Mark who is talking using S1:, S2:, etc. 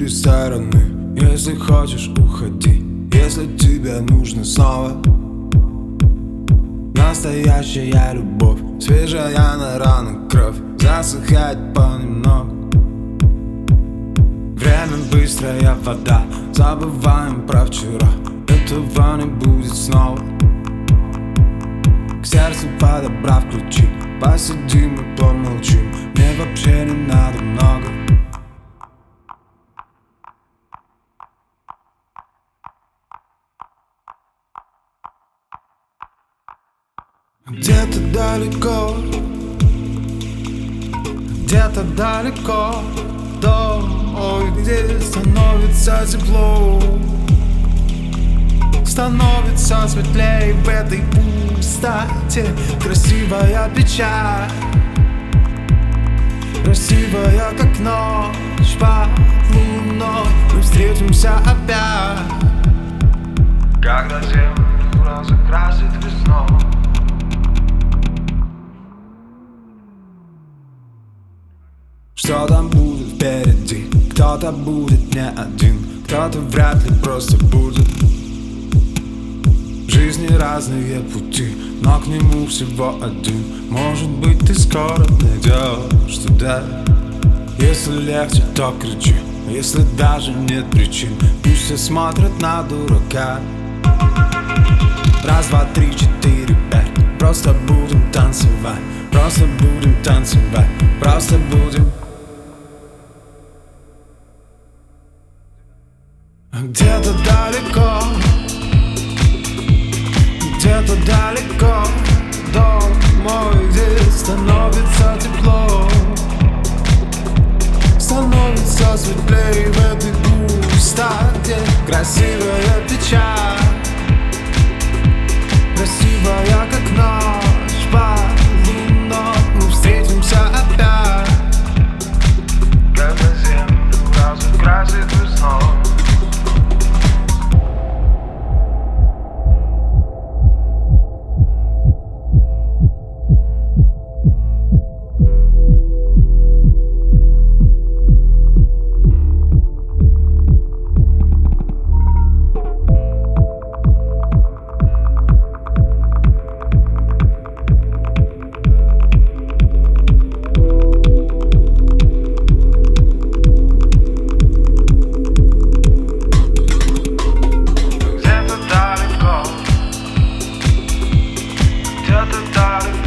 S1: четыре стороны Если хочешь, уходи. Если тебе нужно снова. Настоящая любовь. Свежая на ранах кровь Засыхает понемногу. Время быстрая вода. Забываем про вчера. Этого не будет снова. К сердцу подобрав ключи. Посидим и помолчим. Мне вообще не надо много Где-то далеко. Где-то далеко. Домой, где становится тепло. Становится светлее в этой пустоте. Красивая печаль. Красивая, как ночь под луной. Мы встретимся опять.
S2: Когда землю разукрасит весной
S1: Что там будет впереди? Кто-то будет не один? Кто-то вряд ли просто будет. В жизни разные пути Но к нему всего один. Может быть ты скоро найдешь туда. Если легче, то кричи. Если даже нет причин Пусть все смотрят на дурака. Раз, два, три, четыре, пять. Просто будем танцевать. Просто будем танцевать. Просто будем Далеко Домой, где становится тепло. Становится светлее в этой пустоте
S2: Где-то далеко